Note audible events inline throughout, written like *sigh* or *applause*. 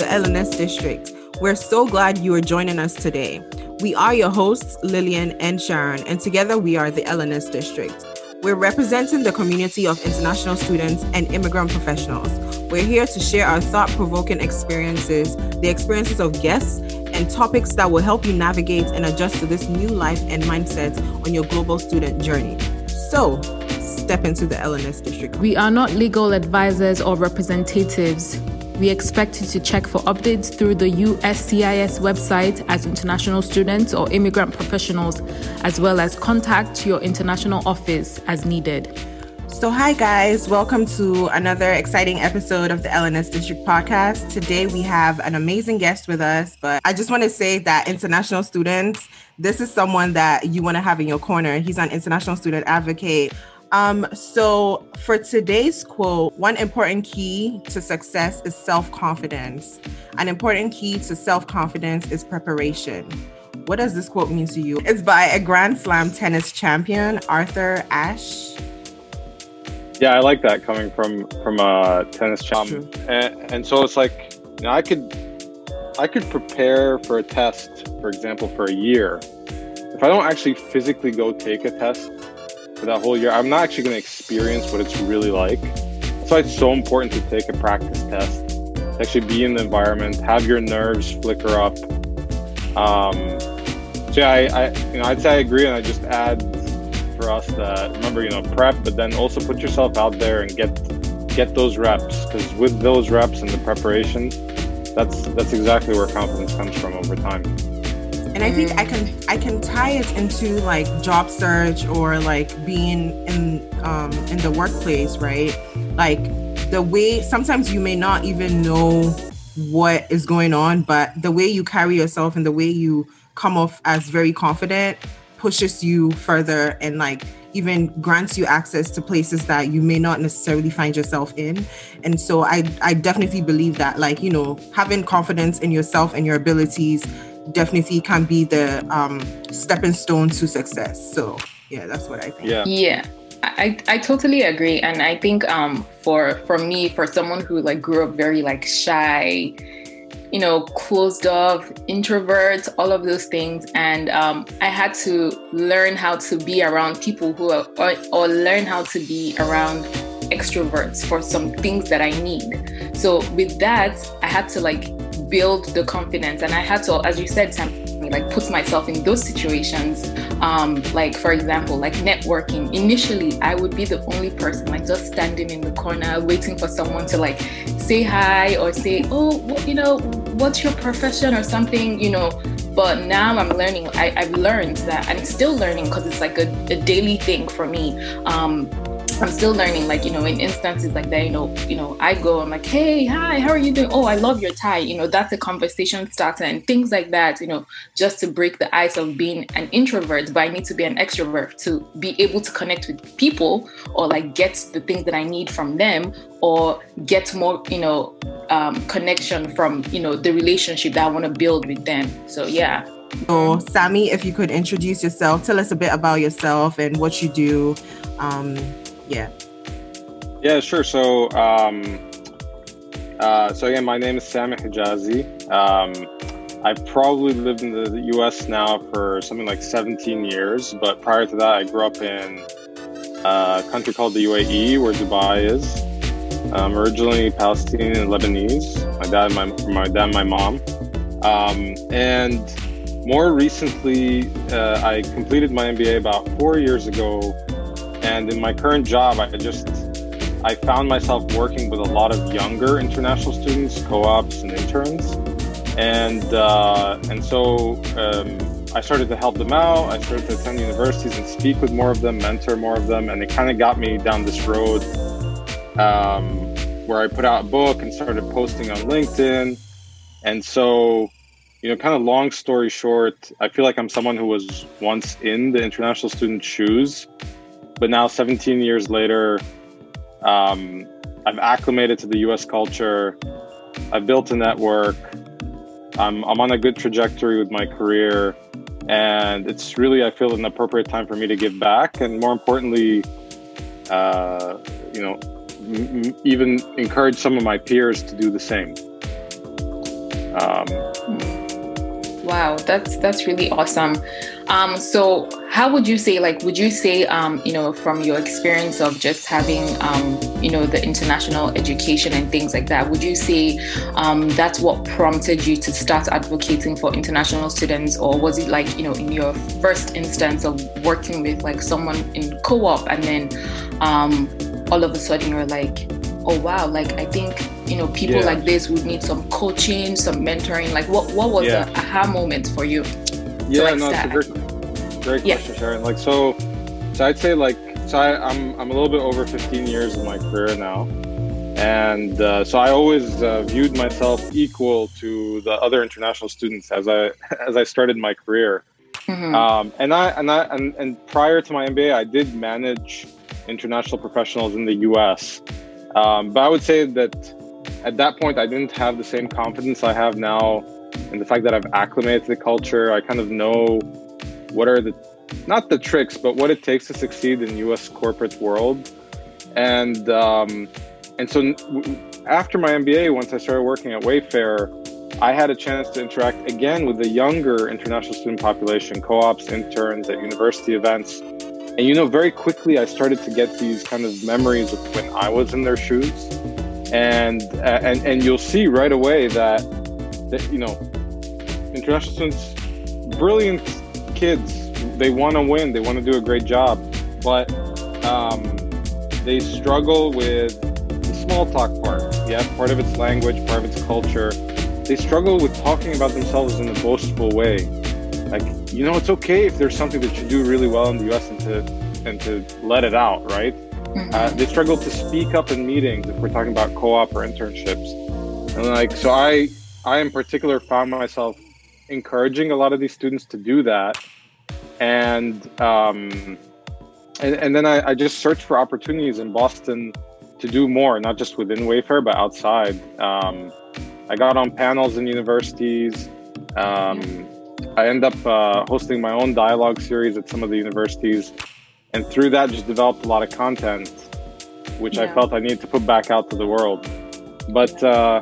the LNS District. We're so glad you are joining us today. We are your hosts, Lillian and Sharon, and together we are the LNS District. We're representing the community of international students and immigrant professionals. We're here to share our thought provoking experiences, the experiences of guests, and topics that will help you navigate and adjust to this new life and mindset on your global student journey. So, step into the LNS district. We are not legal advisors or representatives. We expect you to check for updates through the USCIS website as international students or immigrant professionals, as well as contact your international office as needed. So, hi guys, welcome to another exciting episode of the LNS District podcast. Today we have an amazing guest with us, but I just want to say that international students, this is someone that you want to have in your corner. He's an international student advocate. Um, so for today's quote, one important key to success is self-confidence. An important key to self-confidence is preparation. What does this quote mean to you? It's by a Grand Slam tennis champion, Arthur Ashe. Yeah, I like that coming from from a tennis champ. And, and so it's like, you know, I could I could prepare for a test, for example, for a year. If I don't actually physically go take a test for that whole year, I'm not actually going to experience what it's really like. That's why it's so important to take a practice test, actually be in the environment, have your nerves flicker up. Um, so yeah, I, I, you know, I'd say I agree, and I just add for us that remember, you know, prep, but then also put yourself out there and get get those reps, because with those reps and the preparation, that's that's exactly where confidence comes from over time and i think i can i can tie it into like job search or like being in um in the workplace right? Like the way sometimes you may not even know what is going on but the way you carry yourself and the way you come off as very confident pushes you further and like even grants you access to places that you may not necessarily find yourself in. And so i i definitely believe that like you know having confidence in yourself and your abilities definitely can be the um, stepping stone to success. So yeah, that's what I think. Yeah. Yeah. I, I totally agree. And I think um for for me, for someone who like grew up very like shy, you know, closed off, introverts all of those things. And um, I had to learn how to be around people who are, or, or learn how to be around extroverts for some things that I need. So with that, I had to like build the confidence. And I had to, as you said, like put myself in those situations. Um, like for example, like networking. Initially, I would be the only person like just standing in the corner waiting for someone to like say hi or say, oh, you know, what's your profession or something, you know. But now I'm learning. I, have learned that, and still learning because it's like a, a, daily thing for me. Um, I'm still learning, like, you know, in instances like that, you know, you know, I go, I'm like, hey, hi, how are you doing? Oh, I love your tie. You know, that's a conversation starter and things like that, you know, just to break the ice of being an introvert, but I need to be an extrovert to be able to connect with people or like get the things that I need from them or get more, you know, um, connection from, you know, the relationship that I want to build with them. So, yeah. So, Sammy, if you could introduce yourself, tell us a bit about yourself and what you do. Um, yeah. Yeah, sure. So, um, uh, so again, my name is Sammy Hejazi. Um, I've probably lived in the U.S. now for something like 17 years, but prior to that, I grew up in a country called the UAE, where Dubai is. I'm originally Palestinian and Lebanese. My dad, my my dad, and my mom, um, and more recently, uh, I completed my MBA about four years ago and in my current job, I just I found myself working with a lot of younger international students, co-ops, and interns, and uh, and so um, I started to help them out. I started to attend universities and speak with more of them, mentor more of them, and it kind of got me down this road um, where I put out a book and started posting on LinkedIn, and so you know, kind of long story short, I feel like I'm someone who was once in the international student shoes but now 17 years later, um, I've acclimated to the US culture. I've built a network. I'm, I'm on a good trajectory with my career. And it's really, I feel, an appropriate time for me to give back. And more importantly, uh, you know, m- even encourage some of my peers to do the same. Um, wow, that's that's really awesome. Um, so, how would you say, like, would you say, um, you know, from your experience of just having, um, you know, the international education and things like that, would you say um, that's what prompted you to start advocating for international students, or was it like, you know, in your first instance of working with like someone in co-op, and then um, all of a sudden you're like, oh wow, like I think you know people yeah. like this would need some coaching, some mentoring. Like, what what was yeah. the aha moment for you? Yeah, like no, it's a great, great yeah. question, Sharon. Like, so, so I'd say like, so I, I'm I'm a little bit over 15 years in my career now, and uh, so I always uh, viewed myself equal to the other international students as I *laughs* as I started my career. Mm-hmm. Um, and I and I and, and prior to my MBA, I did manage international professionals in the U.S. Um, but I would say that at that point, I didn't have the same confidence I have now and the fact that I've acclimated to the culture, I kind of know what are the not the tricks, but what it takes to succeed in U.S. corporate world. And um, and so after my MBA, once I started working at Wayfair, I had a chance to interact again with the younger international student population, co-ops, interns at university events. And you know, very quickly I started to get these kind of memories of when I was in their shoes. And and and you'll see right away that that you know international students brilliant kids. They want to win. They want to do a great job. But um, they struggle with the small talk part. Yeah part of its language part of its culture. They struggle with talking about themselves in a boastful way. Like you know it's okay if there's something that you do really well in the us and to and to let it out right? Mm-hmm. uh, they struggle to speak up in meetings if we're talking about co-op or internships. And like so i I in particular found myself encouraging a lot of these students to do that, and um, and, and then I, I just searched for opportunities in Boston to do more, not just within Wayfair but outside. Um, I got on panels in universities. Um, I end up uh, hosting my own dialogue series at some of the universities, and through that, just developed a lot of content, which yeah. I felt I needed to put back out to the world. But uh,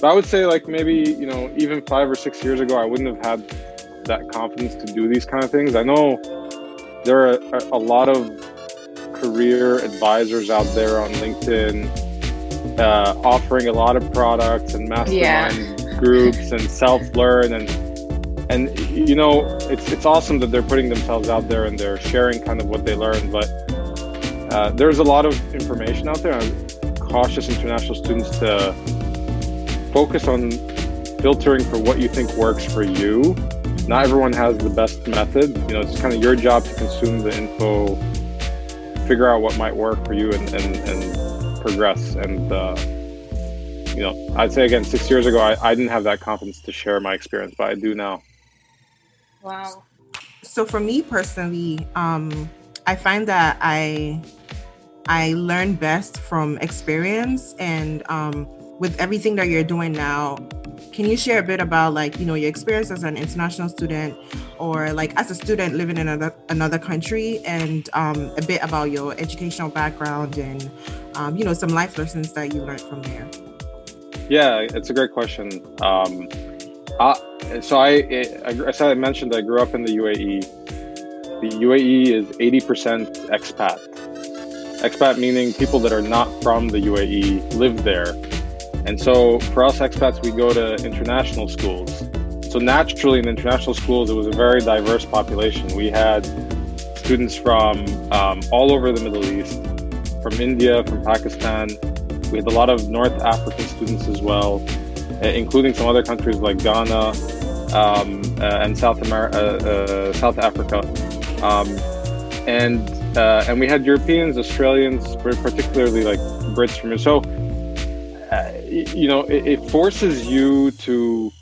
but I would say like maybe, you know, even five or six years ago, I wouldn't have had that confidence to do these kind of things. I know there are a, a lot of career advisors out there on LinkedIn uh, offering a lot of products and mastermind yeah. *laughs* groups and self-learn and and you know it's it's awesome that they're putting themselves out there and they're sharing kind of what they learned but uh, there's a lot of information out there i'm cautious international students to focus on filtering for what you think works for you. Not everyone has the best method. You know, it's kind of your job to consume the info, figure out what might work for you, and and, and progress. And uh, you know, I'd say again, six years ago, I, I didn't have that confidence to share my experience, but I do now. Wow. So for me personally, um, I find that I I learn best from experience and um, with everything that you're doing now, can you share a bit about like you know your experience as an international student or like as a student living in another another country and um, a bit about your educational background and um, you know some life lessons that you learned from there? Yeah it's a great question. Um, I, so I, I as I mentioned I grew up in the UAE the UAE is 80% expat. Expat meaning people that are not from the UAE live there and so for us expats, we go to international schools. So naturally, in international schools, it was a very diverse population. We had students from um, all over the Middle East, from India, from Pakistan. We had a lot of North African students as well, including some other countries like Ghana um, uh, and South America, uh, uh, South Africa, um, and and we had Europeans, Australians, particularly like Brits from here. So uh, you know, it, it, forces you to.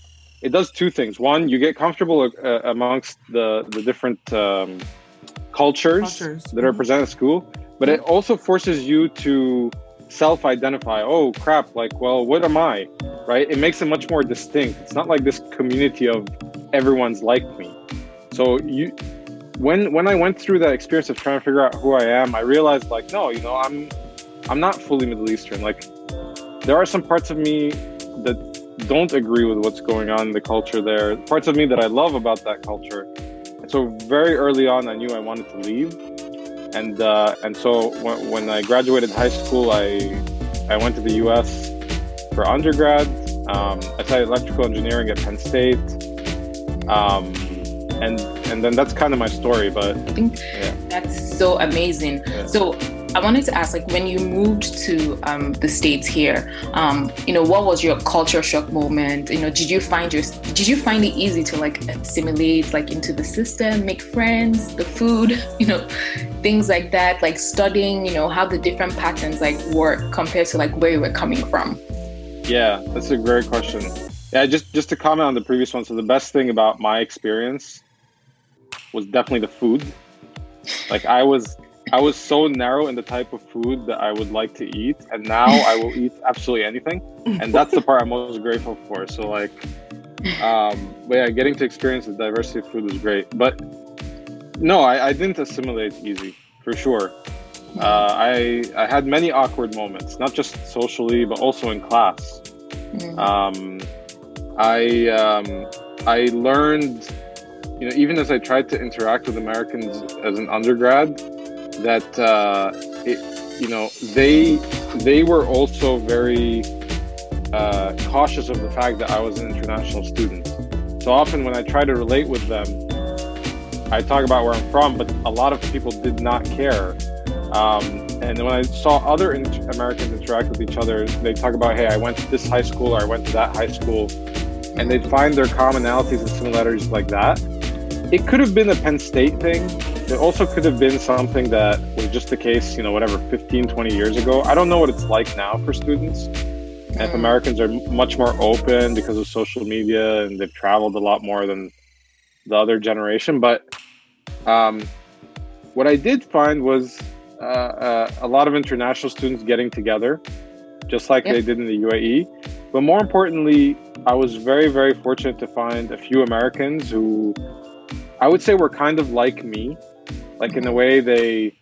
It does two things. One, you get comfortable uh, amongst the the different um, cultures, cultures, that are mm-hmm. at school, but it also forces you to self-identify. Oh crap! Like, well, what am I? Right? It makes it much more distinct. It's not like this community of everyone's like me. So you when when I went through that experience of trying to figure out who I am, I realized like, no, you know, I'm I'm not fully Middle Eastern. Like there are some parts of me that don't agree with what's going on in the culture there. Parts of me that I love about that culture. And so very early on, I knew I wanted to leave. And uh, and so when, when I graduated high school, I I went to the U.S. for undergrad. Um, I studied electrical engineering at Penn State. Um, and and then that's kind of my story. But I think yeah. that's so amazing. Yeah. So I wanted to ask, like, when you moved to um, the states here, um, you know, what was your culture shock moment? You know, did you find your did you find it easy to like assimilate like into the system, make friends, the food, *laughs* you know, things like that, like studying, you know, how the different patterns like work compared to like where you were coming from? Yeah, that's a great question. Yeah, just just to comment on the previous one. So the best thing about my experience was definitely the food. Like I was I was so narrow in the type of food that I would like to eat, and now I will eat *laughs* absolutely anything, and that's the part I'm most grateful for. So like, um, but yeah, getting to experience the diversity of food is great. But no, I, I didn't assimilate easy for sure. Uh, I I had many awkward moments, not just socially, but also in class. Mm. Um, I um, I learned you know, even as I tried to interact with Americans as an undergrad, that uh, it, you know, they they were also very uh, cautious of the fact that I was an international student. So often when I try to relate with them, I talk about where I'm from, but a lot of people did not care. Um, and when I saw other Americans interact with each other, they talk about, hey, I went to this high school or I went to that high school. And they'd find their commonalities and similarities like that it could have been a Penn State thing. It also could have been something that was just the case, you know, whatever, 15, 20 years ago. I don't know what it's like now for students. And if mm. Americans are much more open because of social media and they've traveled a lot more than the other generation. But um, what I did find was uh, uh, a lot of international students getting together, just like yep. they did in the UAE. But more importantly, I was very, very fortunate to find a few Americans who I would say were kind of like me, like in a way they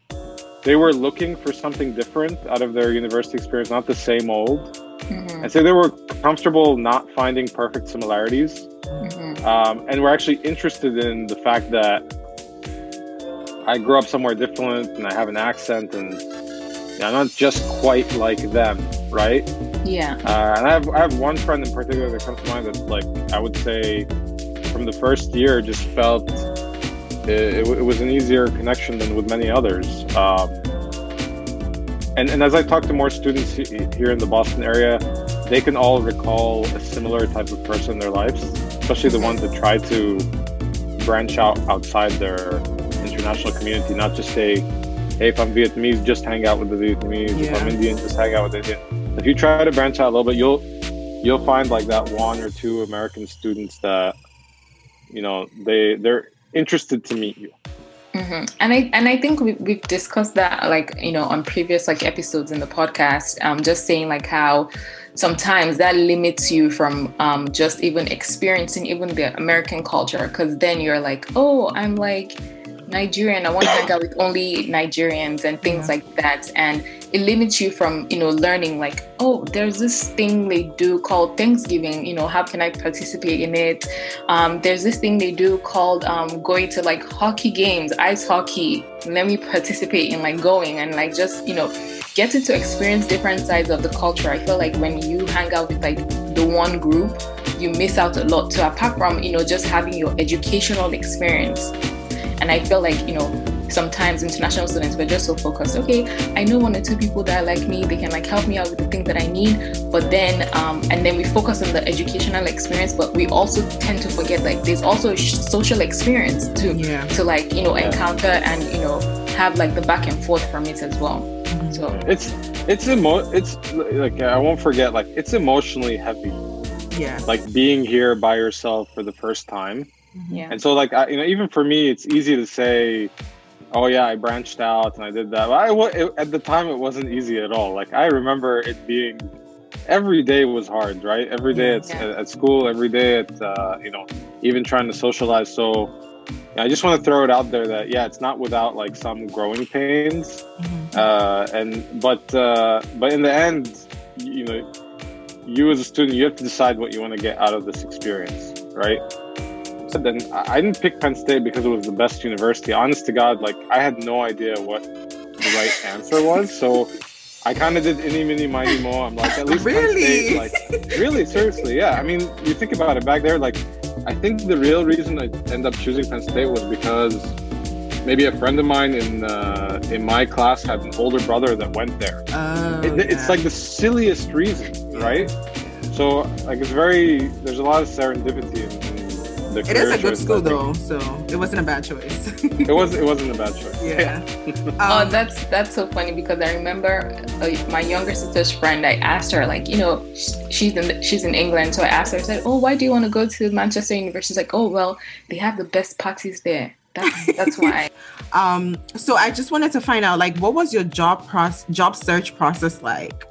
they were looking for something different out of their university experience, not the same old. Mm-hmm. And so they were comfortable not finding perfect similarities, mm-hmm. um, and were actually interested in the fact that I grew up somewhere different and I have an accent and you know, I'm not just quite like them, right? Yeah. Uh, and I have I have one friend in particular that comes to mind that like I would say from the first year just felt it, it, was an easier connection than with many others. Um, and, and as I talk to more students here in the Boston area, they can all recall a similar type of person in their lives, especially the ones that try to branch out outside their international community, not just say, hey, if I'm Vietnamese, just hang out with the Vietnamese. Yeah. If I'm Indian, just hang out with the Indian. If you try to branch out a little bit, you'll you'll find like that one or two American students that you know they they're interested to meet you mm-hmm. and i and i think we, we've discussed that like you know on previous like episodes in the podcast um just saying like how sometimes that limits you from um, just even experiencing even the american culture because then you're like oh i'm like Nigerian. I want to hang out with only Nigerians and things yeah. like that. And it limits you from, you know, learning like, oh, there's this thing they do called Thanksgiving. You know, how can I participate in it? Um, there's this thing they do called um, going to like hockey games, ice hockey. Let me participate in like going and like just, you know, getting to experience different sides of the culture. I feel like when you hang out with like the one group, you miss out a lot So apart from, you know, just having your educational experience and I feel like, you know, sometimes international students we're just so focused okay i know one or two people that are like me they can like help me out with the things that i need but then um, and then we focus on the educational experience but we also tend to forget like there's also a social experience to yeah. to like you know yeah. encounter and you know have like the back and forth from it as well mm-hmm. so it's it's emo it's like i won't forget like it's emotionally heavy yeah like being here by yourself for the first time yeah. And so, like, I, you know, even for me, it's easy to say, "Oh yeah, I branched out and I did that." But I it, at the time it wasn't easy at all. Like I remember it being every day was hard, right? Every day at, yeah. at school, every day at uh, you know, even trying to socialize. So I just want to throw it out there that yeah, it's not without like some growing pains, mm-hmm. uh, and but uh, but in the end, you know, you as a student, you have to decide what you want to get out of this experience, right? So then I didn't pick Penn State because it was the best university. Honest to God, like I had no idea what the right *laughs* answer was. So I kind of did any, mini, mighty, mo. I'm like, at least really? Penn State, like, really, seriously, yeah. I mean, you think about it back there, like, I think the real reason I ended up choosing Penn State was because maybe a friend of mine in uh, in my class had an older brother that went there. Oh, It- yeah. It's like the silliest reason, right? So, like, it's very. There's a lot of serendipity in the. It career is a good school though, so it wasn't a bad choice. It was. It wasn't a bad choice. *laughs* yeah. *laughs* Oh, Um, that's that's so funny because I remember uh, my younger sister's friend. I asked her, like, you know, she's in she's in England, so I asked her, I said, "Oh, why do you want to go to Manchester University?" She's like, "Oh, well, they have the best parties there. That's that's *laughs* why." Um, so I just wanted to find out, like, what was your job process, job search process like?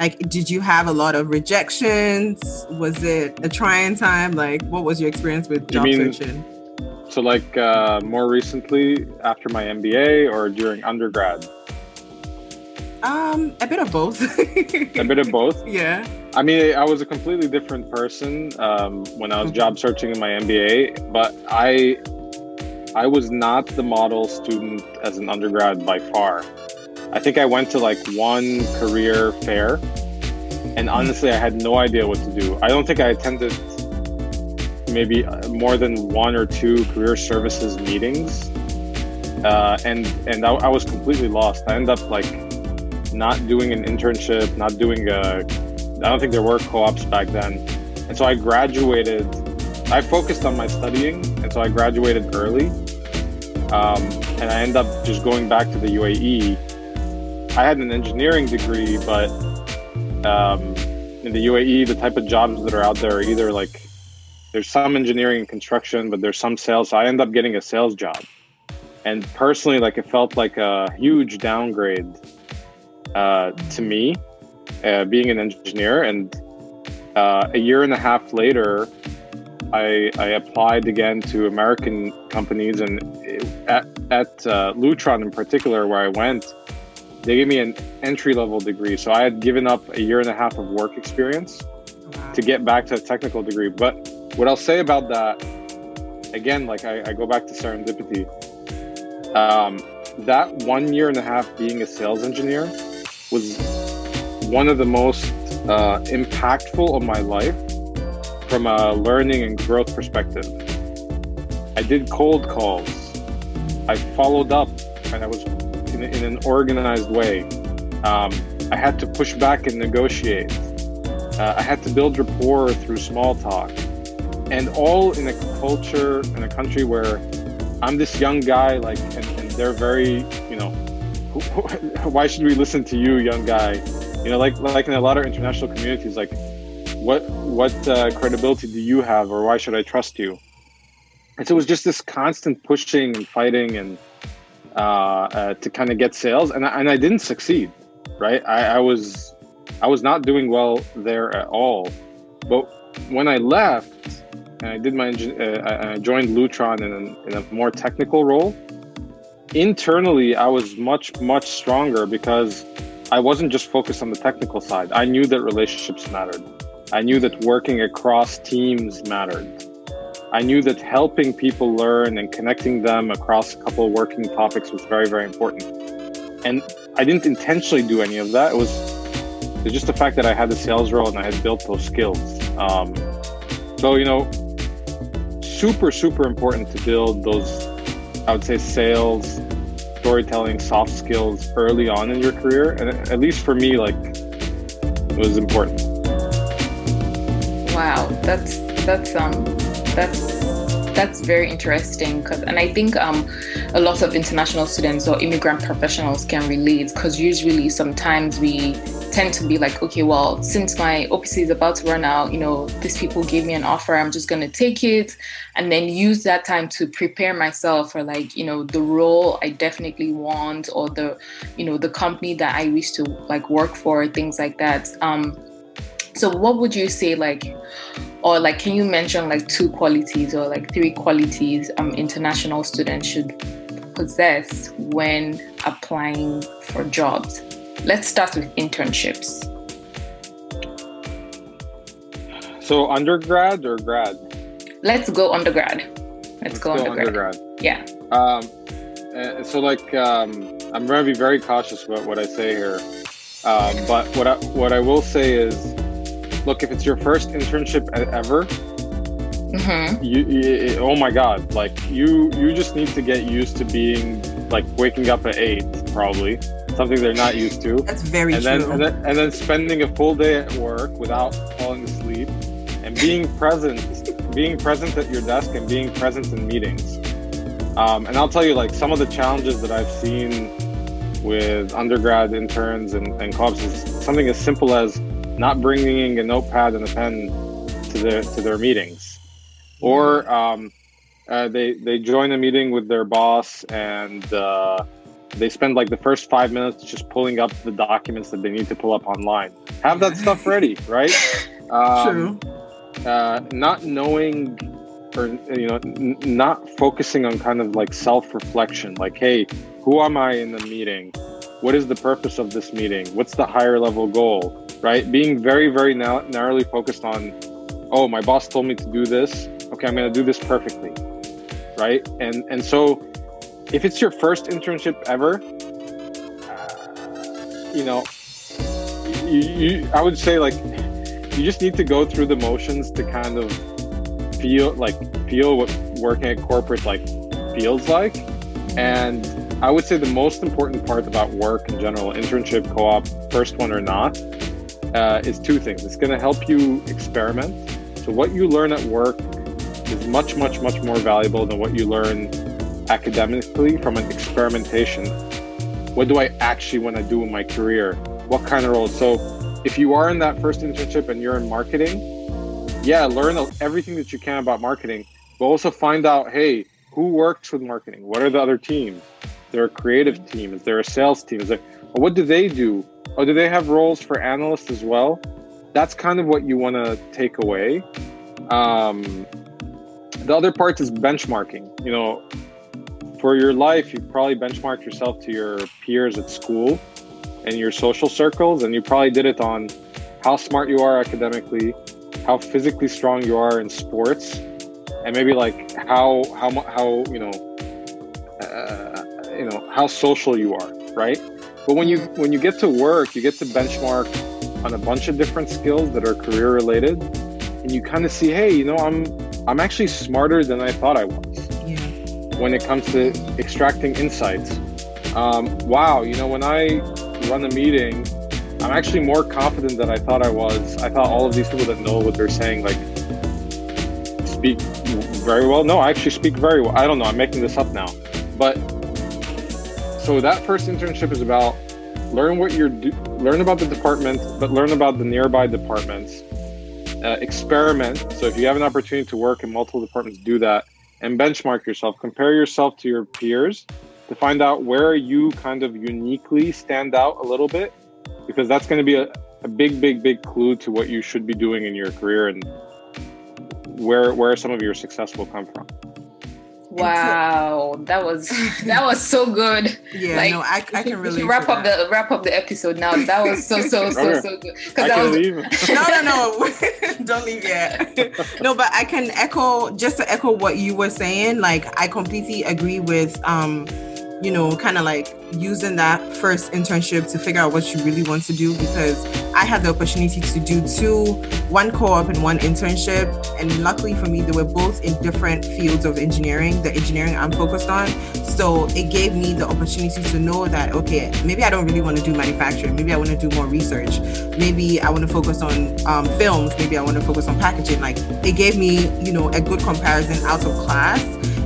Like, did you have a lot of rejections? Was it a trying time? Like, what was your experience with You job mean- searching? So, like, uh, more recently, after my MBA or during undergrad, Um, a bit of both. a bit of *laughs* both. yeah. I mean, I was a completely different person um, when I was job searching in my MBA, but I I was not the model student as an undergrad by far. I think I went to like one career fair, and honestly, I had no idea what to do. I don't think I attended maybe uh, more than one or two career services meetings, uh, and and I, I was completely lost. I ended up like not doing an internship, not doing a I don't think there were co-ops back then. And so I graduated. I focused on my studying, and so I graduated early. Um, and I ended up just going back to the UAE. I had an engineering degree, but um, in the UAE, the type of jobs that are out there are either like there's some engineering and construction, but there's some sales. So I end up getting a sales job. And personally, like it felt like a huge downgrade uh, to me uh, being an engineer. And uh, a year and a half later, I, I applied again to American companies, and at, at uh, Lutron in particular, where I went, they gave me an entry level degree. So I had given up a year and a half of work experience Wow. to get back to a technical degree. But what I'll say about that, again, like I, I go back to serendipity. Um, that one year and a half being a sales engineer was one of the most uh, impactful of my life from a learning and growth perspective. I did cold calls. I followed up, and I was in, in an organized way. Um, I had to push back and negotiate. Uh, I had to build rapport through small talk, and all in a culture in a country where I'm this young guy, like, and, and they're very, you know, *laughs* why should we listen to you, young guy? You know, like like in a lot of international communities, like, what what uh, credibility do you have, or why should I trust you? And so it was just this constant pushing and fighting and uh, uh, to kind of get sales, and I, and I didn't succeed, right? I, I was I was not doing well there at all. But when I left and I did my uh, I- I joined Lutron in, an, in a more technical role, internally I was much much stronger because I wasn't just focused on the technical side. I knew that relationships mattered. I knew that working across teams mattered. I knew that helping people learn and connecting them across a couple of working topics was very, very important. And I didn't intentionally do any of that. It was, it was just the fact that I had the sales role and I had built those skills. Um, so, you know, super, super important to build those, I would say, sales, storytelling, soft skills early on in your career. And at least for me, like, it was important. Wow, that's that's um that's that's very interesting because and I think um a lot of international students or immigrant professionals can relate because usually sometimes we tend to be like okay well since my OPT is about to run out you know these people gave me an offer I'm just going to take it and then use that time to prepare myself for like you know the role I definitely want or the you know the company that I wish to like work for things like that. Um so what would you say like or like can you mention like two qualities or like three qualities um international students should possess when applying for jobs let's start with internships So undergrad or grad? Let's go undergrad. Let's, Let's go, go undergrad. undergrad. Yeah. Um, uh, so like um, I'm going to be very cautious about what I say here, um, but what I, what I will say is, look, if it's your first internship ever, mm-hmm. you, you, oh my god, like you you just need to get used to being like waking up at eight probably something they're not used to. That's very and true. Then, and, then, and then spending a full day at work without falling asleep and being *laughs* present, being present at your desk and being present in meetings. Um, and I'll tell you, like some of the challenges that I've seen with undergrad interns and, and co-ops is something as simple as not bringing a notepad and a pen to their to their meetings, or um, uh, they they join a meeting with their boss and uh, they spend like the first five minutes just pulling up the documents that they need to pull up online. Have that stuff ready, right? *laughs* Um, True. Uh, not knowing or you know n- not focusing on kind of like self-reflection like hey who am i in the meeting what is the purpose of this meeting? What's the higher level goal right? Being very very na- narrowly focused on oh my boss told me to do this. Okay i'm going to do this perfectly right? And and so if it's your first internship ever, you know, you, you, I would say like you just need to go through the motions to kind of feel like feel what working at corporate like feels like. And I would say the most important part about work in general, internship, co-op, first one or not, uh, is two things. It's going to help you experiment. So what you learn at work is much, much, much more valuable than what you learn academically from an experimentation. What do I actually want to do in my career? What kind of role? So, if you are in that first internship and you're in marketing, yeah, learn everything that you can about marketing, but also find out, hey, who works with marketing? What are the other teams? Is there a creative team? Is there a sales team? Is there, what do they do? Or do they have roles for analysts as well? That's kind of what you want to take away. Um, the other part is benchmarking. You know, for your life, you probably benchmarked yourself to your peers at school and your social circles, and you probably did it on how smart you are academically, how physically strong you are in sports, and maybe like how how how you know uh, you know how social you are, right? But when you when you get to work, you get to benchmark on a bunch of different skills that are career related, and you kind of see, hey, you know, I'm I'm actually smarter than I thought I was Yeah. when it comes to extracting insights. Um, wow, you know, when I run a meeting, I'm actually more confident than I thought I was. I thought all of these people that know what they're saying, like, speak very well. No, I actually speak very well. I don't know. I'm making this up now. But so that first internship is about learn what you're do- learn about the department, but learn about the nearby departments. Uh, experiment. So if you have an opportunity to work in multiple departments, do that and benchmark yourself. Compare yourself to your peers to find out where you kind of uniquely stand out a little bit, because that's going to be a, a big, big, big clue to what you should be doing in your career and where where some of your success will come from. Wow, that was that was so good. *laughs* Yeah, like, no, I, I can really wrap up the wrap up the episode now. That was so so so so good. I can was, leave. *laughs* no, no, no, *laughs* don't leave yet. no, but I can echo just to echo what you were saying. Like, I completely agree with um you know, kind of like using that first internship to figure out what you really want to do because I had the opportunity to do two, one co-op and one internship. And luckily for me, they were both in different fields of engineering, the engineering I'm focused on. So it gave me the opportunity to know that, okay, maybe I don't really want to do manufacturing. Maybe I want to do more research. Maybe I want to focus on um, films. Maybe I want to focus on packaging. Like it gave me, you know, a good comparison out of class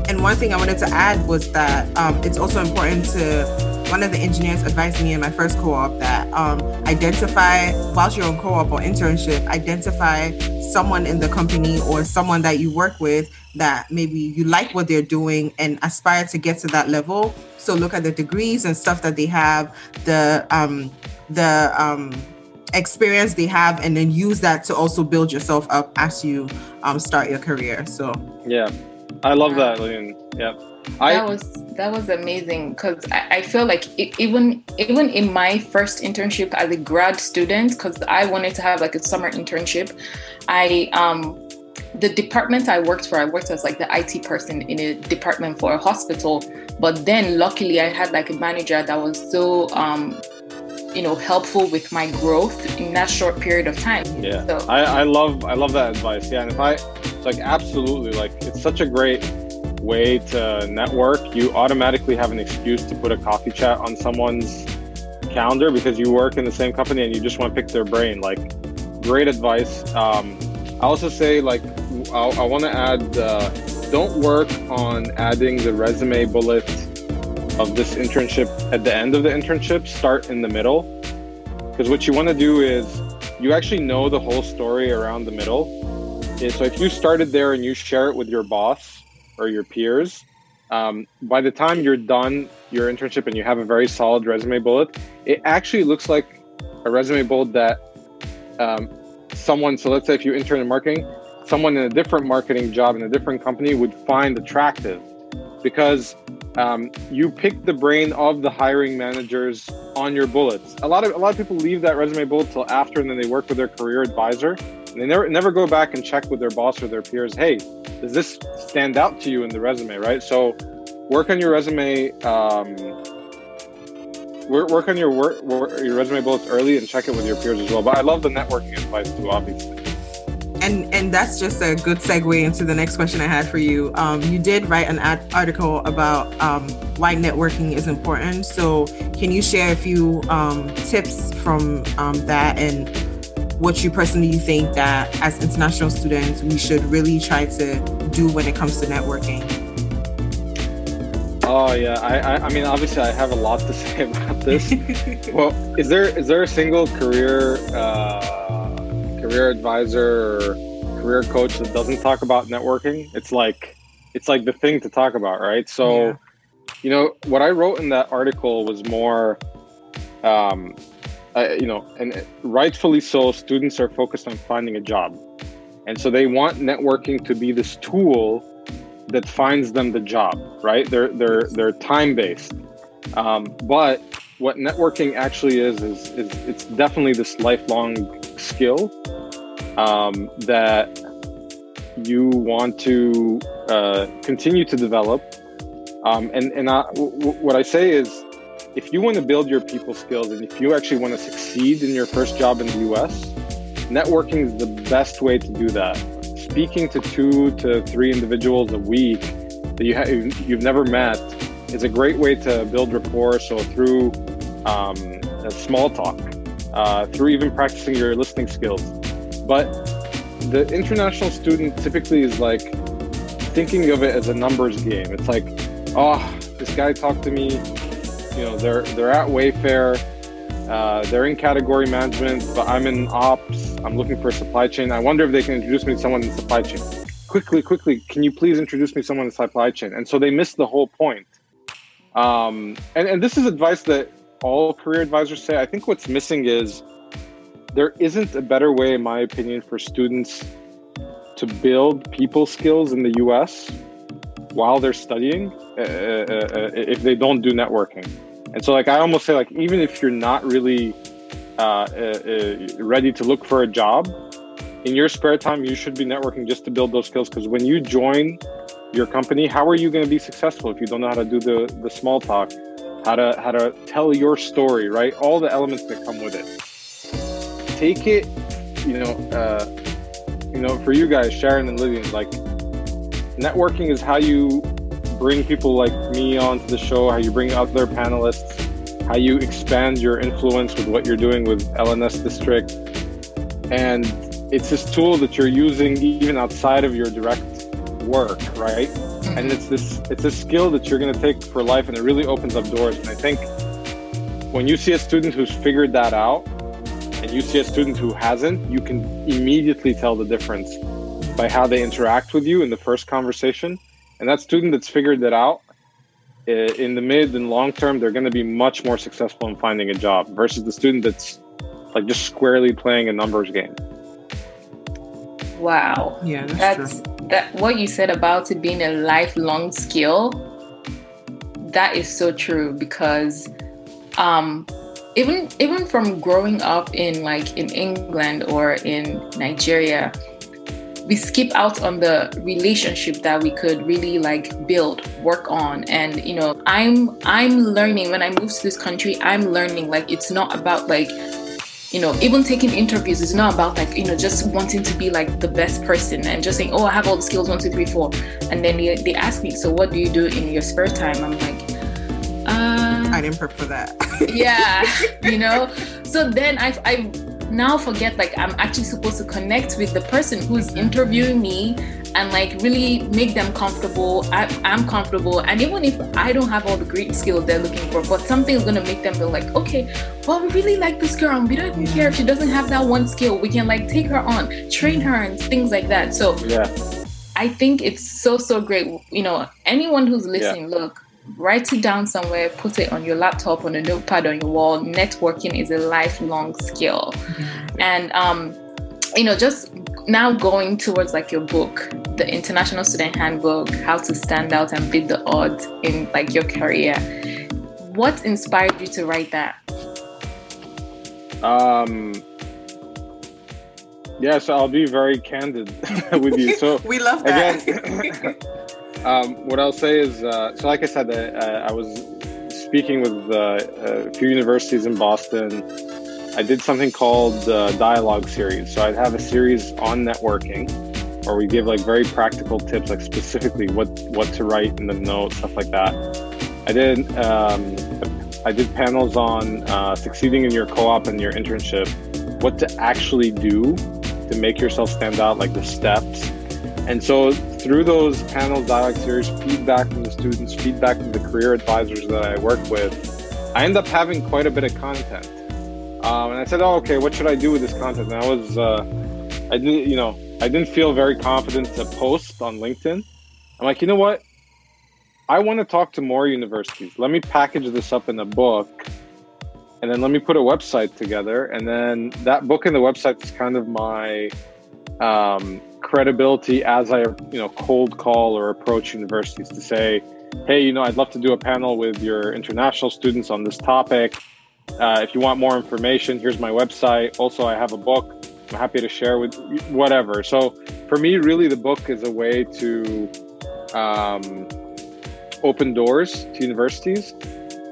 and one thing I wanted to add was that um, it's also important to one of the engineers advised me in my first co-op that um, identify whilst you're on co-op or internship identify someone in the company or someone that you work with that maybe you like what they're doing and aspire to get to that level. So look at the degrees and stuff that they have the um, the um, experience they have and then use that to also build yourself up as you um, start your career. So yeah I love that, Lynn. Yeah. I, that was that was amazing because I, I, feel like it, even even in my first internship as a grad student, because I wanted to have like a summer internship, I um the department I worked for, I worked as like the IT person in a department for a hospital. But then luckily I had like a manager that was so um you know helpful with my growth in that short period of time. Yeah. So. I, I love I love that advice. Yeah. And if I it's like absolutely like it's such a great way to network. You automatically have an excuse to put a coffee chat on someone's calendar because you work in the same company and you just want to pick their brain. Like great advice. Um, I also say like I, I want to add uh, don't work on adding the resume bullet of this internship at the end of the internship. Start in the middle because what you want to do is you actually know the whole story around the middle. So if you started there and you share it with your boss or your peers, um, by the time you're done your internship and you have a very solid resume bullet, it actually looks like a resume bullet that um, someone, so let's say if you intern in marketing, someone in a different marketing job in a different company would find attractive because um, you pick the brain of the hiring managers on your bullets. A lot of a lot of people leave that resume bullet till after, and then they work with their career advisor, they never never go back and check with their boss or their peers. Hey, does this stand out to you in the resume? Right. So, work on your resume. Um, work, on your work, work your resume bullets early and check it with your peers as well. But I love the networking advice too, obviously and and that's just a good segue into the next question I had for you. Um, you did write an ad- article about um, why networking is important. So can you share a few um, tips from um, that and what you personally think that as international students we should really try to do when it comes to networking? Oh yeah, I, I, I mean obviously I have a lot to *laughs* say about this. *laughs* well, is there is there a single career? Uh, career advisor or career coach that doesn't talk about networking. It's like it's like the thing to talk about, right? So, yeah. you know, what I wrote in that article was more, um, uh, you know, and rightfully so. Students are focused on finding a job, and so they want networking to be this tool that finds them the job, right? They're they're they're time based, um, but what networking actually is is is it's definitely this lifelong skill um, that you want to uh, continue to develop. Um, and and I, w- what I say is, if you want to build your people skills and if you actually want to succeed in your first job in the US, networking is the best way to do that. Speaking to two to three individuals a week that you have you've never met is a great way to build rapport. So through um, small talk, uh, through even practicing your listening skills, but the international student typically is like thinking of it as a numbers game. It's like, oh, this guy talked to me. You know, they're they're at Wayfair. Uh, they're in category management, but I'm in ops. I'm looking for a supply chain. I wonder if they can introduce me to someone in supply chain. Quickly, quickly, can you please introduce me to someone in supply chain? And so they miss the whole point. Um, and, and this is advice that all career advisors say. I think what's missing is there isn't a better way, in my opinion, for students to build people skills in the US while they're studying uh, uh, uh, if they don't do networking. And so, like, I almost say, like, even if you're not really uh, uh, uh, ready to look for a job, in your spare time, you should be networking just to build those skills. Because when you join your company, how are you going to be successful if you don't know how to do the, the small talk, how to how to tell your story, right? All the elements that come with it take it, you know, uh, you know, for you guys, Sharon and Lillian, like networking is how you bring people like me onto the show, how you bring other panelists, how you expand your influence with what you're doing with LNS District. And it's this tool that you're using even outside of your direct work, right? Mm-hmm. And it's this it's a skill that you're gonna take for life and it really opens up doors. And I think when you see a student who's figured that out, and you see a student who hasn't, you can immediately tell the difference by how they interact with you in the first conversation. And that student that's figured that out in the mid and long term, they're going to be much more successful in finding a job versus the student that's like just squarely playing a numbers game. Wow. Yeah, that's, that's that what you said about it being a lifelong skill that is so true because um, even even from growing up in like in England or in Nigeria, we skip out on the relationship that we could really like build work on. And you know i'm i'm learning when i moved to this country i'm learning like it's not about like you know even taking interviews is not about like you know just wanting to be like the best person and just saying oh i have all the skills one two three four and then they, they ask me so what do you do in your spare time? I'm like uh, i didn't prep for that. yeah *laughs* you know? So then i i now forget like I'm actually supposed to connect with the person who's interviewing me and like really make them comfortable. I, am comfortable. And even if I don't have all the great skills they're looking for, but something is gonna make them feel like, okay, well, we really like this girl and we don't even care if she doesn't have that one skill. We can like take her on, train her and things like that. So yeah. I think it's so so great. You know, anyone who's listening, yeah. look, write it down somewhere, put it on your laptop, on a notepad on your wall. Networking is a lifelong skill. Mm-hmm. And, um, you know, just now going towards like your book, the International Student Handbook, How to Stand Out and Beat the Odds in like your career. What inspired you to write that? Um, yeah, so I'll be very candid *laughs* with you. So *laughs* we love that. Again, *laughs* Um, what I'll say is, uh, so like I said, uh, I was speaking with uh, a few universities in Boston. I did something called the Dialogue Series. So I'd have a series on networking where we give like very practical tips, like specifically what what to write in the note, stuff like that. I did um, I did panels on uh, succeeding in your co-op and your internship, what to actually do to make yourself stand out, like the steps and so through those panel dialogue series, feedback from the students, feedback from the career advisors that I work with, I end up having quite a bit of content. Um, and I said, "Oh, okay, what should I do with this content?" And I was, uh, I didn't, you know, I didn't feel very confident to post on LinkedIn. I'm like, you know what? I want to talk to more universities. Let me package this up in a book, and then let me put a website together. And then that book and the website is kind of my um, credibility as I, you know, cold call or approach universities to say, hey, you know, I'd love to do a panel with your international students on this topic. Uh, if you want more information, here's my website. Also, I have a book. I'm happy to share with whatever. So for me, really, the book is a way to um, open doors to universities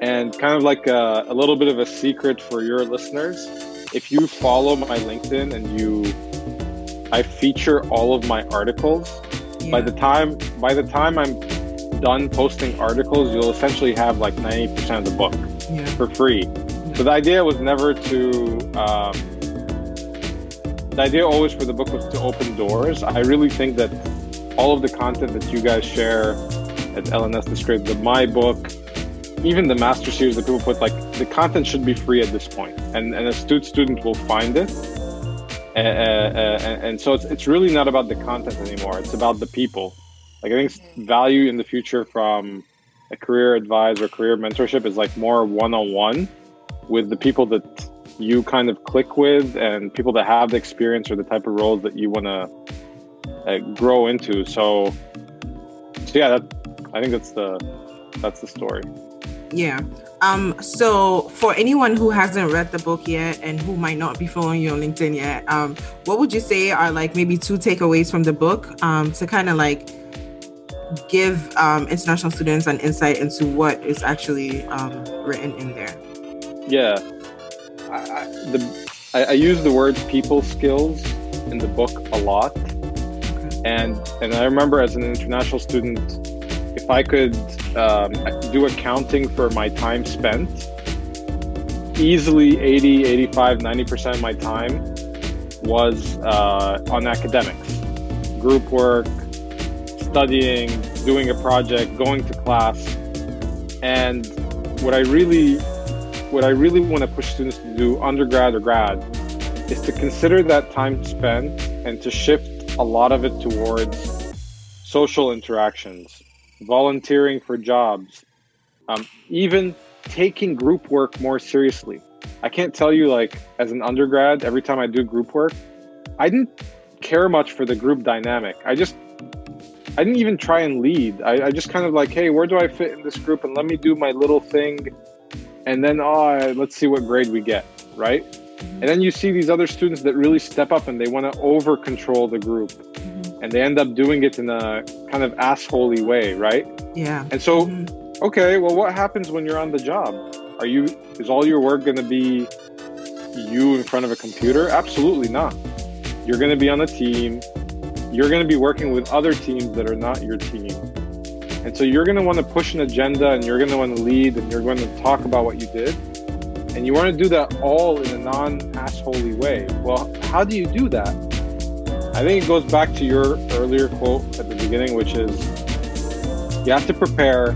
and kind of like a, a little bit of a secret for your listeners. If you follow my LinkedIn and you I feature all of my articles. Yeah. By the time by the time I'm done posting articles, you'll essentially have like 90% of the book yeah. for free. Yeah. So the idea was never to um, the idea always for the book was to open doors. I really think that all of the content that you guys share at LNS District, the my book, even the master series that people put, like the content should be free at this point, and and a student student will find it and, and, and, so it's, it's really not about the content anymore. It's about the people. Like i think value in the future from a career advisor career mentorship is like more one-on-one with the people that you kind of click with and people that have the experience or the type of roles that you want to uh, grow into. So so yeah that i think that's the that's the story yeah um, so for anyone who hasn't read the book yet and who might not be following you on LinkedIn yet, um, what would you say are like maybe two takeaways from the book um, to kind of like give um, international students an insight into what is actually um, written in there? Yeah, I, I, the, I, I use the word people skills in the book a lot, okay. and and I remember as an international student, if I could um, do accounting for my time spent. Easily 80, 85, 90% of my time was uh, on academics, group work, studying, doing a project, going to class. And what I really what I really want to push students to do, undergrad or grad, is to consider that time spent and to shift a lot of it towards social interactions, volunteering for jobs, um, even taking group work more seriously. I can't tell you, like, as an undergrad, every time I do group work, I didn't care much for the group dynamic. I just I didn't even try and lead. I, I just kind of like, hey, where do I fit in this group? And let me do my little thing. And then, oh, let's see what grade we get, right? And then you see these other students that really step up and they want to over control the group. And they end up doing it in a kind of assholey way, right? Yeah. And so, mm-hmm. okay, well, what happens when you're on the job? Are you, is all your work going to be you in front of a computer? Absolutely not. You're going to be on a team you're going to be working with other teams that are not your team. And so you're going to want to push an agenda and you're going to want to lead and you're going to talk about what you did. And you want to do that all in a non assholey way. Well, how do you do that? I think it goes back to your earlier quote at the beginning, which is you have to prepare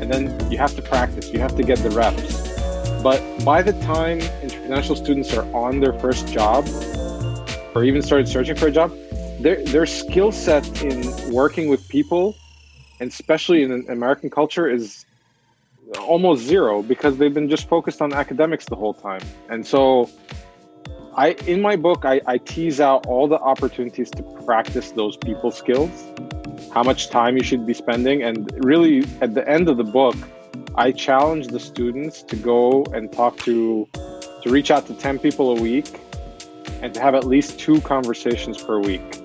and then you have to practice, you have to get the reps. But by the time international students are on their first job or even started searching for a job, their their skill set in working with people, and especially in American culture, is almost zero because they've been just focused on academics the whole time. And so, I in my book I, I tease out all the opportunities to practice those people skills, how much time you should be spending, and really at the end of the book, I challenge the students to go and talk to to reach out to 10 people a week and to have at least two conversations per week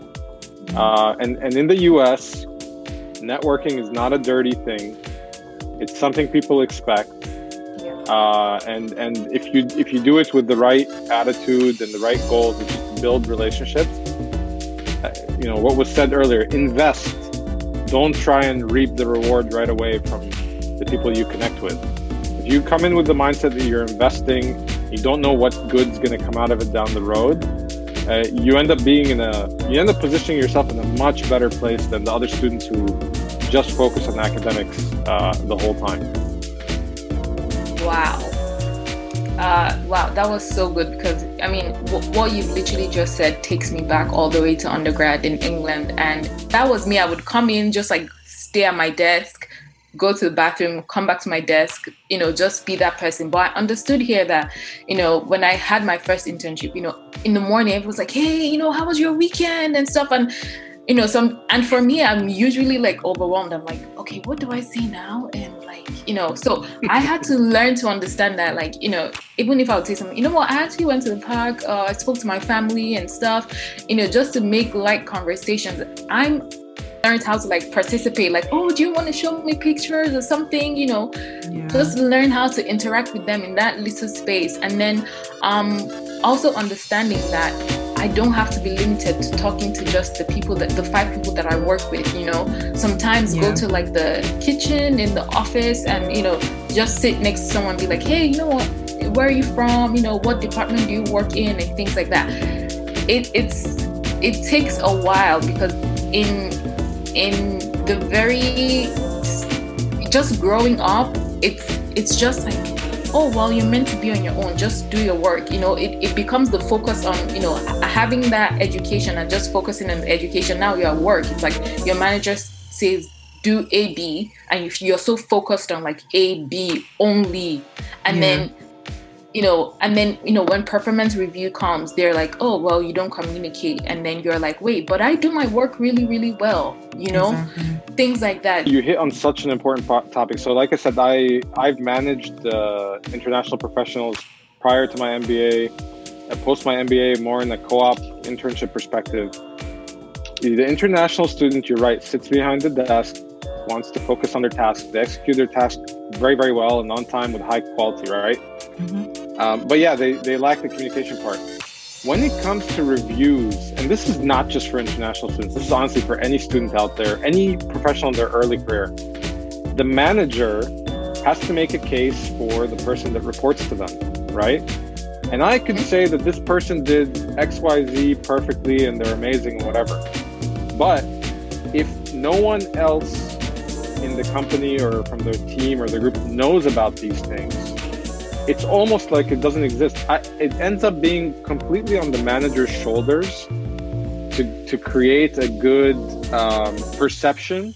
uh, and, and in the US, networking is not a dirty thing. It's something people expect. Uh, and and if you if you do it with the right attitude and the right goals, is to build relationships, uh, you know what was said earlier: invest. Don't try and reap the reward right away from the people you connect with. If you come in with the mindset that you're investing, you don't know what good's going to come out of it down the road uh, you end up being in a you end up positioning yourself in a much better place than the other students who just focus on academics uh, the whole time wow uh, wow that was so good because i mean w- what you've literally just said takes me back all the way to undergrad in england and that was me i would come in just like stay at my desk go to the bathroom, come back to my desk, you know, just be that person. But I understood here that, you know, when I had my first internship, you know, in the morning, it was like, hey, you know, how was your weekend and stuff. And, you know, some, and for me, I'm usually like overwhelmed. I'm like, okay, what do I say now? And like, you know, so I had to learn to understand that, like, you know, even if I would say something, you know what, I actually went to the park, uh, I spoke to my family and stuff, you know, just to make light conversations. I'm learned how to like participate like oh do you want to show me pictures or something you know yeah. just learn how to interact with them in that little space and then um also understanding that I don't have to be limited to talking to just the people that the five people that I work with, you know. Sometimes yeah. go to like the kitchen in the office and, you know, just sit next to someone be like, hey, you know what, where are you from? You know, what department do you work in? And things like that. It it's it takes a while because in in the very just growing up it's it's just like oh well you're meant to be on your own. Just do your work. You know it, it becomes the focus on you know having that education and just focusing on education. Now you're at work. It's like your manager says do a b and you're so focused on like a b only. And yeah. then you know, and then, you know, when performance review comes, they're like, oh, well, you don't communicate. And then you're like, wait, but I do my work really, really well, you know, exactly. things like that. You hit on such an important topic. So, like I said, I, I've managed uh, international professionals prior to my MBA, uh, post my MBA, more in a co op internship perspective. The international student, you're right, sits behind the desk, wants to focus on their task. They execute their task very, very well and on time with high quality, right? Mm-hmm. Um, but yeah, they, they lack the communication part. When it comes to reviews, and this is not just for international students, this is honestly for any student out there, any professional in their early career, the manager has to make a case for the person that reports to them, right? And I could say that this person did XYZ perfectly and they're amazing, and whatever. But if no one else in the company or from the team or the group knows about these things, it's almost like it doesn't exist. I, it ends up being completely on the manager's shoulders to, to create a good um, perception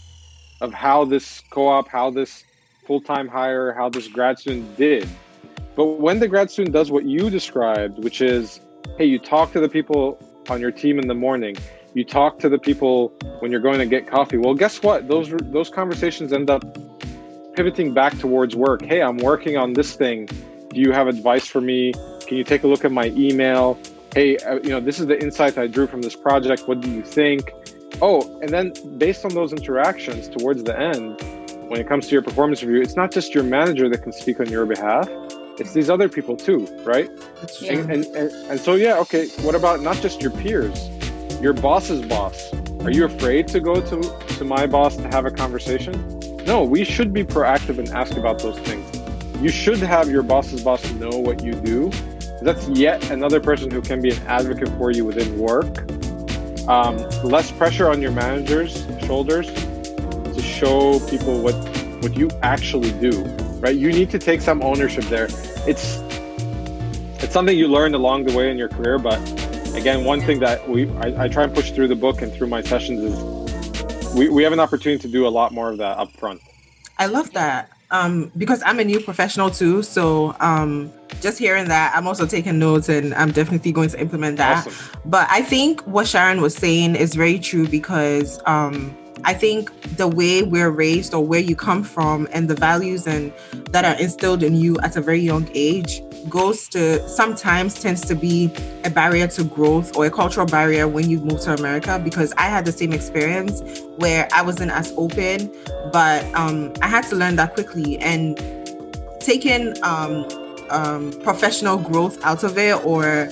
of how this co-op, how this full-time hire, how this grad student did. But when the grad student does what you described, which is, hey, you talk to the people on your team in the morning, you talk to the people when you're going to get coffee. Well, guess what? Those those conversations end up pivoting back towards work. Hey, I'm working on this thing. Do you have advice for me? Can you take a look at my email? Hey, uh, you know, this is the insight I drew from this project. What do you think? Oh, and then based on those interactions towards the end, when it comes to your performance review, it's not just your manager that can speak on your behalf. It's these other people too, right? Yeah. And, and, and, and so, yeah, okay, what about not just your peers, your boss's boss? Are you afraid to go to, to my boss to have a conversation? No, we should be proactive and ask about those things. You should have your boss's boss know what you do. That's yet another person who can be an advocate for you within work. Um, less pressure on your manager's shoulders to show people what what you actually do. Right? You need to take some ownership there. It's it's something you learned along the way in your career, but again, one thing that we I, I try and push through the book and through my sessions is we, we have an opportunity to do a lot more of that up front. I love that um, because I'm a new professional too. So um, just hearing that, I'm also taking notes and I'm definitely going to implement that. Awesome. But I think what Sharon was saying is very true because um, I think the way we're raised or where you come from and the values and that are instilled in you at a very young age goes to sometimes tends to be a barrier to growth or a cultural barrier when you move to America because I had the same experience where I wasn't as open, but um, I had to learn that quickly and taking um, um, professional growth out of it or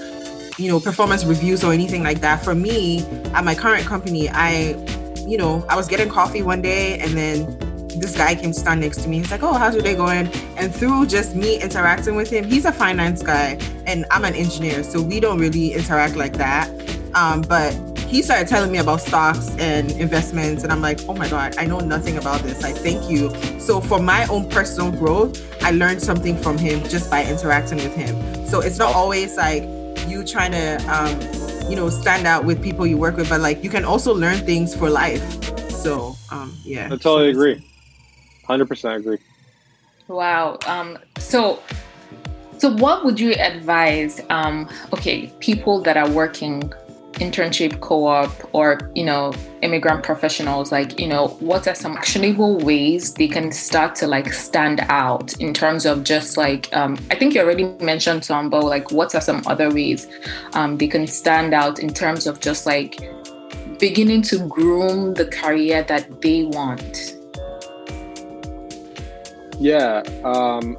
you know performance reviews or anything like that. For me at my current company i you know i was getting coffee one day and then this guy came to stand next to me. He's like oh how's your day going? And through just me interacting with him he's a finance guy and i'm an engineer so we don't really interact like that. Um, but he started telling me about stocks and investments and i'm like oh my god i know nothing about this. Like thank you. So for my own personal growth i learned something from him just by interacting with him. So it's not always like you trying to um, you know stand out with people you work with but like you can also learn things for life so um yeah I totally agree. 100% agree. Wow. Um, so, so what would you advise? Um, okay, people that are working internship co-op or you know immigrant professionals like you know what are some actionable ways they can start to like stand out in terms of just like um, i think you already mentioned some but like what are some other ways um, they can stand out in terms of just like beginning to groom the career that they want Yeah. Um,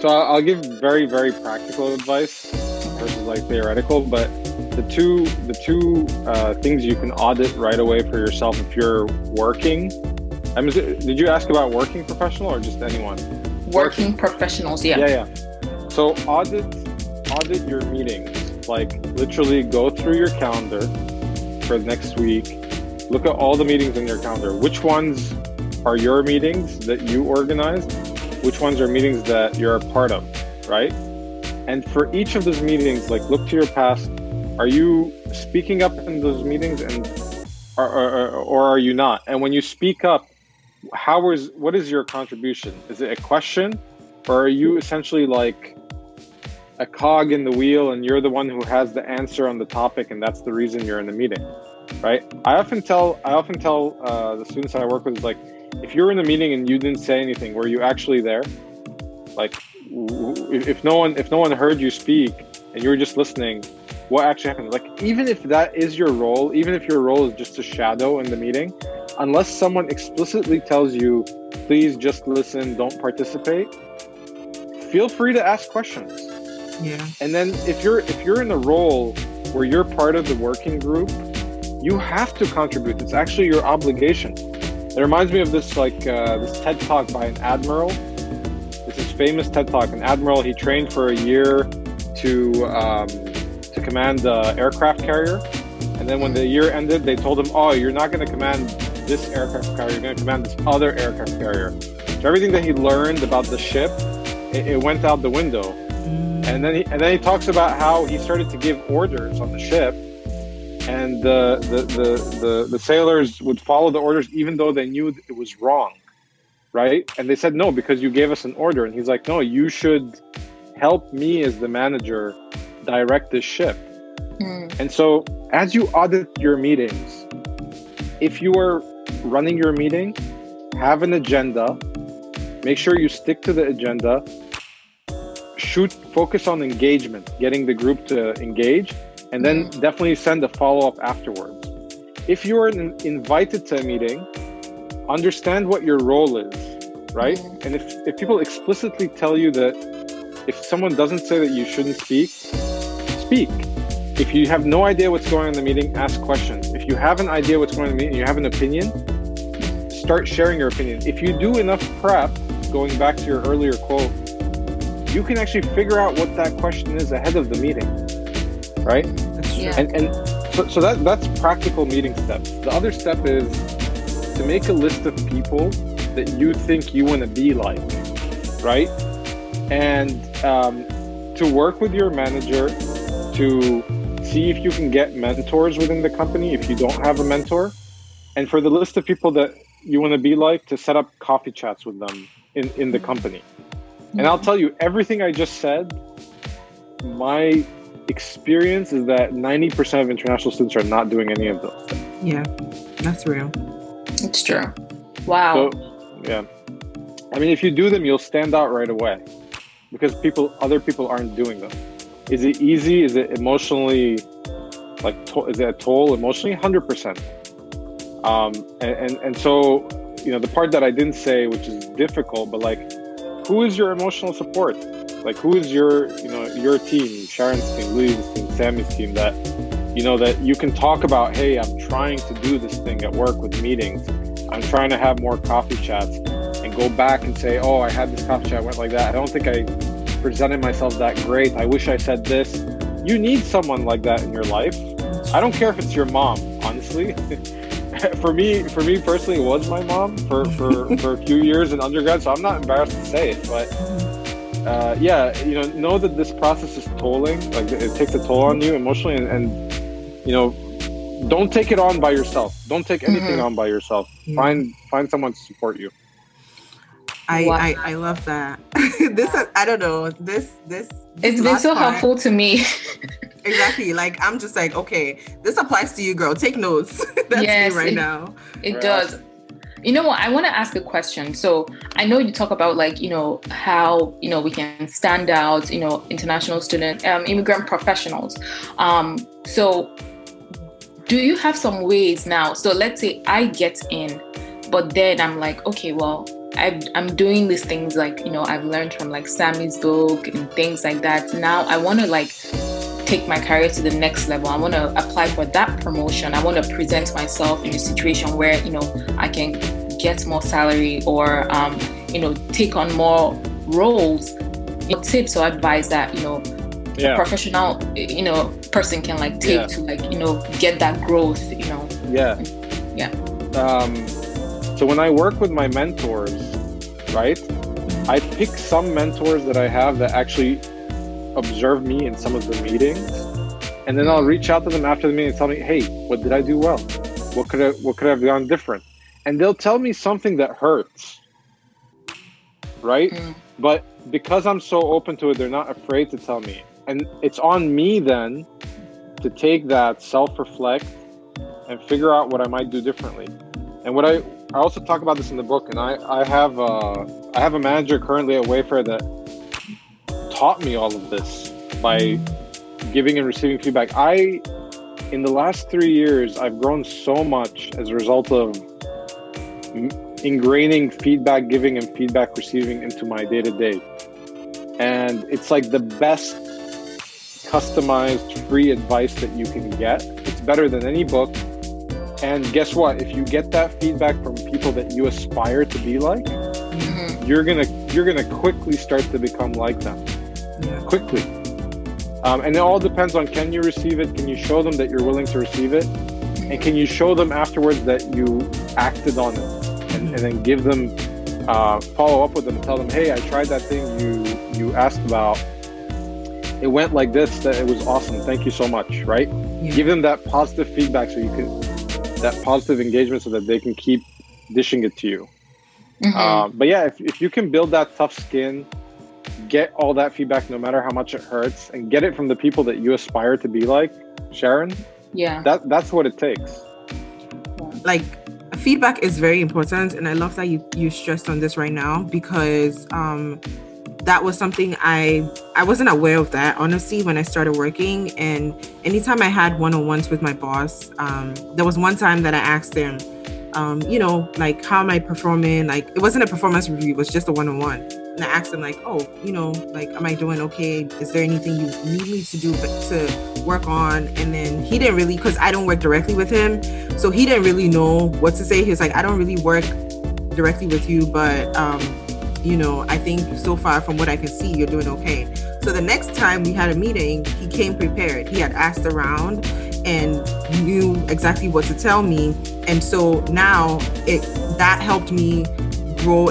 so I'll I'll give very, very practical advice versus like theoretical, but the two the two uh, things you can audit right away for yourself if you're working. I mean, did you ask about working professional or just anyone? working professionals yeah Yeah, yeah. So audit audit your meetings. Like literally go through your calendar for next week. Look at all the meetings in your calendar. Which ones are your meetings that you organized? Which ones are meetings that you're a part of, right? And for each of those meetings, like look to your past. Are you speaking up in those meetings and or, or, or are you not? And when you speak up, how is what is your contribution? Is it a question, or are you essentially like a cog in the wheel and you're the one who has the answer on the topic and that's the reason you're in the meeting, right? I often tell I often tell uh, the students I work with is like, if you're in the meeting and you didn't say anything, were you actually there? Like, w- w- if if no one if no one heard you speak and you were just listening, what actually happened? Like, even if that is your role, even if your role is just a shadow in the meeting, unless someone explicitly tells you, please just listen, don't participate, feel free to ask questions. yeah And then if you're if you're in a role where you're part of the working group, you have to contribute. It's actually your obligation. It reminds me of this like uh, this TED talk by an admiral. Famous TED talk. An admiral he trained for a year to um, to command the aircraft carrier, and then when the year ended, they told him, "Oh, you're not going to command this aircraft carrier. You're going to command this other aircraft carrier." So everything that he learned about the ship, it, it went out the window. And then he and then he talks about how he started to give orders on the ship, and the the the the, the sailors would follow the orders even though they knew it was wrong, right? And they said no because you gave us an order, and he's like, no, you should help me as the manager direct this ship. Mm. And so, as you audit your meetings, if you are running your meeting, have an agenda, make sure you stick to the agenda, shoot, focus on engagement, getting the group to engage, and then mm. definitely send a follow up afterwards. If you are invited to a meeting, understand what your role is, right? And if, if people explicitly tell you that if someone doesn't say that you shouldn't speak, speak. If you have no idea what's going on in the meeting, ask questions. If you have an idea what's going on in the meeting, you have an opinion, start sharing your opinion. If you do enough prep, going back to your earlier quote, you can actually figure out what that question is ahead of the meeting, right? Yeah. And and so, so that that's practical meeting steps. The other step is to make a list of people that you think you want to be like, right? And um, to work with your manager to see if you can get mentors within the company if you don't have a mentor. And for the list of people that you want to be like, to set up coffee chats with them in, in the company. And I'll tell you, everything I just said, my experience is that 90% of international students are not doing any of those things. Yeah, that's real. It's true. Wow. So, yeah. I mean, if you do them, you'll stand out right away because people, other people aren't doing them. Is it easy? Is it emotionally, like, is it a toll emotionally? 100%. Um, and, and, and so, you know, the part that I didn't say, which is difficult, but like, who is your emotional support? Like, who is your, you know, your team, Sharon's team, Louis' team, Sammy's team that, you know, that you can talk about, hey, I'm trying to do this thing at work with meetings. I'm trying to have more coffee chats and go back and say, oh, I had this coffee chat, went like that. I don't think I presented myself that great. I wish I said this. You need someone like that in your life. I don't care if it's your mom, honestly. *laughs* for me, for me personally, it was my mom for, for, *laughs* for a few years in undergrad, so I'm not embarrassed to say it. But uh, yeah, you know, know that this process is tolling. Like it takes a toll on you emotionally, and, and you know, don't take it on by yourself. Don't take anything mm-hmm. on by yourself. Yeah. Find find someone to support you. I, wow. I, I love that. *laughs* this I don't know this this. It's been so part, helpful to me. *laughs* exactly. Like I'm just like okay, this applies to you, girl. Take notes. *laughs* That's yes, me right it, now. It right. does. You know what? I want to ask a question. So I know you talk about like you know how you know we can stand out. You know, international student, um, immigrant professionals. Um, so do you have some ways now? So let's say I get in, but then I'm like, okay, well, i am doing these things like you know I've learned from like Sammy's book and things like that. Now I want to like take my career to the next level. I want to apply for that promotion. I want to present myself in a situation where you know I can get more salary or um, you know take on more roles. You know, tips or advice that you know yeah. professional you know person can like take yeah. to like you know get that growth. You know. Yeah. Yeah. Um, so when I work with my mentors, right, I pick some mentors that I have that actually observe me in some of the meetings, and then I'll reach out to them after the meeting and tell me, "Hey, what did I do well? What could I what could I have done different?" And they'll tell me something that hurts, right? Mm. But because I'm so open to it, they're not afraid to tell me, and it's on me then to take that self-reflect and figure out what I might do differently. And what I I also talk about this in the book, and I I have uh, I have a manager currently at Wayfair that taught me all of this by giving and receiving feedback. I in the last three years I've grown so much as a result of ingraining feedback giving and feedback receiving into my day to day, and it's like the best customized free advice that you can get. It's better than any book and guess what? If you get that feedback from people that you aspire to be like, mm-hmm. you're gonna you're gonna quickly start to become like them. Yeah. Quickly. Um, and it all depends on can you receive it? Can you show them that you're willing to receive it? And can you show them afterwards that you acted on it? And, and then give them uh, follow up with them, and tell them, hey, I tried that thing you you asked about. It went like this. That it was awesome. Thank you so much. Right? Yeah. Give them that positive feedback so you can that positive engagement so that they can keep dishing it to you. Mm-hmm. Uh, but yeah, if, if you can build that tough skin get all that feedback no matter how much it hurts and get it from the people that you aspire to be like sharon yeah that that's what it takes like feedback is very important and i love that you you stressed on this right now because um that was something i i wasn't aware of that honestly when i started working and anytime i had one-on-ones with my boss um there was one time that i asked him um, you know, like how am I performing? Like it wasn't a performance review, it was just a one-on-one. And I asked him like, oh, you know, like am I doing okay? Is there anything you need me to do to work on? And then he didn't really because I don't work directly with him. So he didn't really know what to say. He was like, I don't really work directly with you, but um, you know, I think so far from what I can see, you're doing okay. So the next time we had a meeting, he came prepared. He had asked around and knew exactly what to tell me. And so now it that helped me grow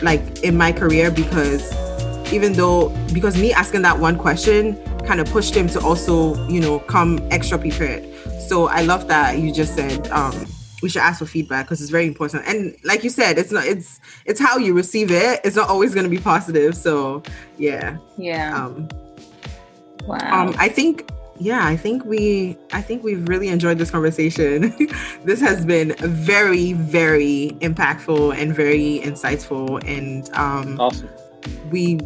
like in my career because even though because me asking that one question kind of pushed him to also, you know, come extra prepared. So I love that you just said um we should ask for feedback because it's very important. And like you said, it's not it's it's how you receive it. It's not always going to be positive. So yeah. Yeah. Um, wow. Um, I think yeah, I think we I think we've really enjoyed this conversation. *laughs* this has been very very impactful and very insightful and um awesome. We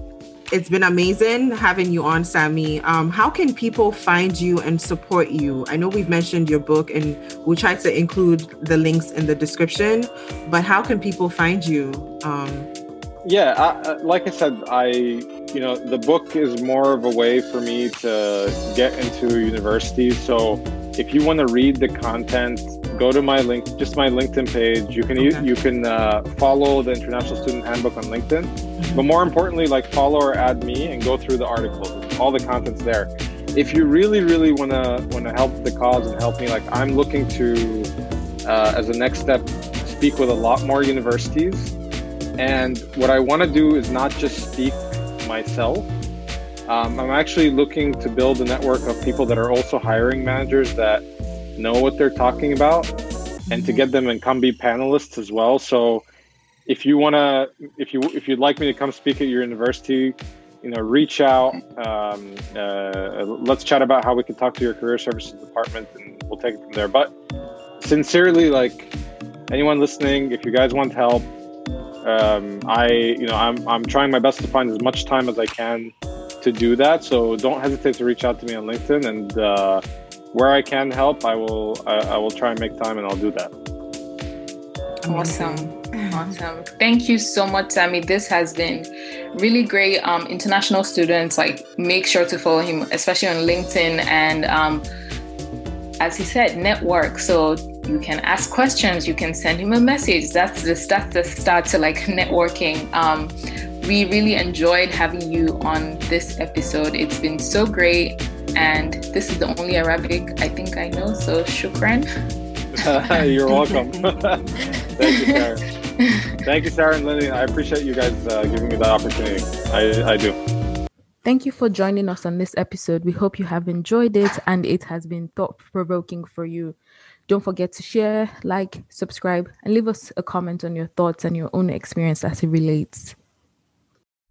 it's been amazing having you on, Sammy. Um, how can people find you and support you? I know we've mentioned your book and we'll try to include the links in the description, but how can people find you? Um, yeah, I, like I said, I, you know, the book is more of a way for me to get into university. So if you want to read the content, go to my link, just my LinkedIn page. You can okay. you, you can uh, follow the International Student Handbook on LinkedIn, mm-hmm. but more importantly, like follow or add me and go through the articles. All the content's there. If you really, really want to want to help the cause and help me, like I'm looking to, uh, as a next step, speak with a lot more universities. And what I want to do is not just speak myself. Um, I'm actually looking to build a network of people that are also hiring managers that know what they're talking about and to get them and come be panelists as well. So if you want to, if you, if you'd like me to come speak at your university, you know, reach out. Um, uh, let's chat about how we can talk to your career services department and we'll take it from there. But sincerely, like anyone listening, if you guys want help, um, I, you know, I'm, I'm trying my best to find as much time as I can to do that. So don't hesitate to reach out to me on LinkedIn and, uh, where I can help, I will I, I will try and make time and I'll do that. Awesome. Awesome. Thank you so much, Sammy. This has been really great. Um, international students, like make sure to follow him, especially on LinkedIn. And um, as he said, network. So you can ask questions, you can send him a message. That's the that's the start to like networking. Um, we really enjoyed having you on this episode. It's been so great. And this is the only Arabic I think I know. So shukran. *laughs* You're welcome. *laughs* Thank you, Sarah. Thank you, Sarah and Lily. I appreciate you guys uh, giving me that opportunity. I, I do. Thank you for joining us on this episode. We hope you have enjoyed it and it has been thought provoking for you. Don't forget to share, like, subscribe, and leave us a comment on your thoughts and your own experience as it relates.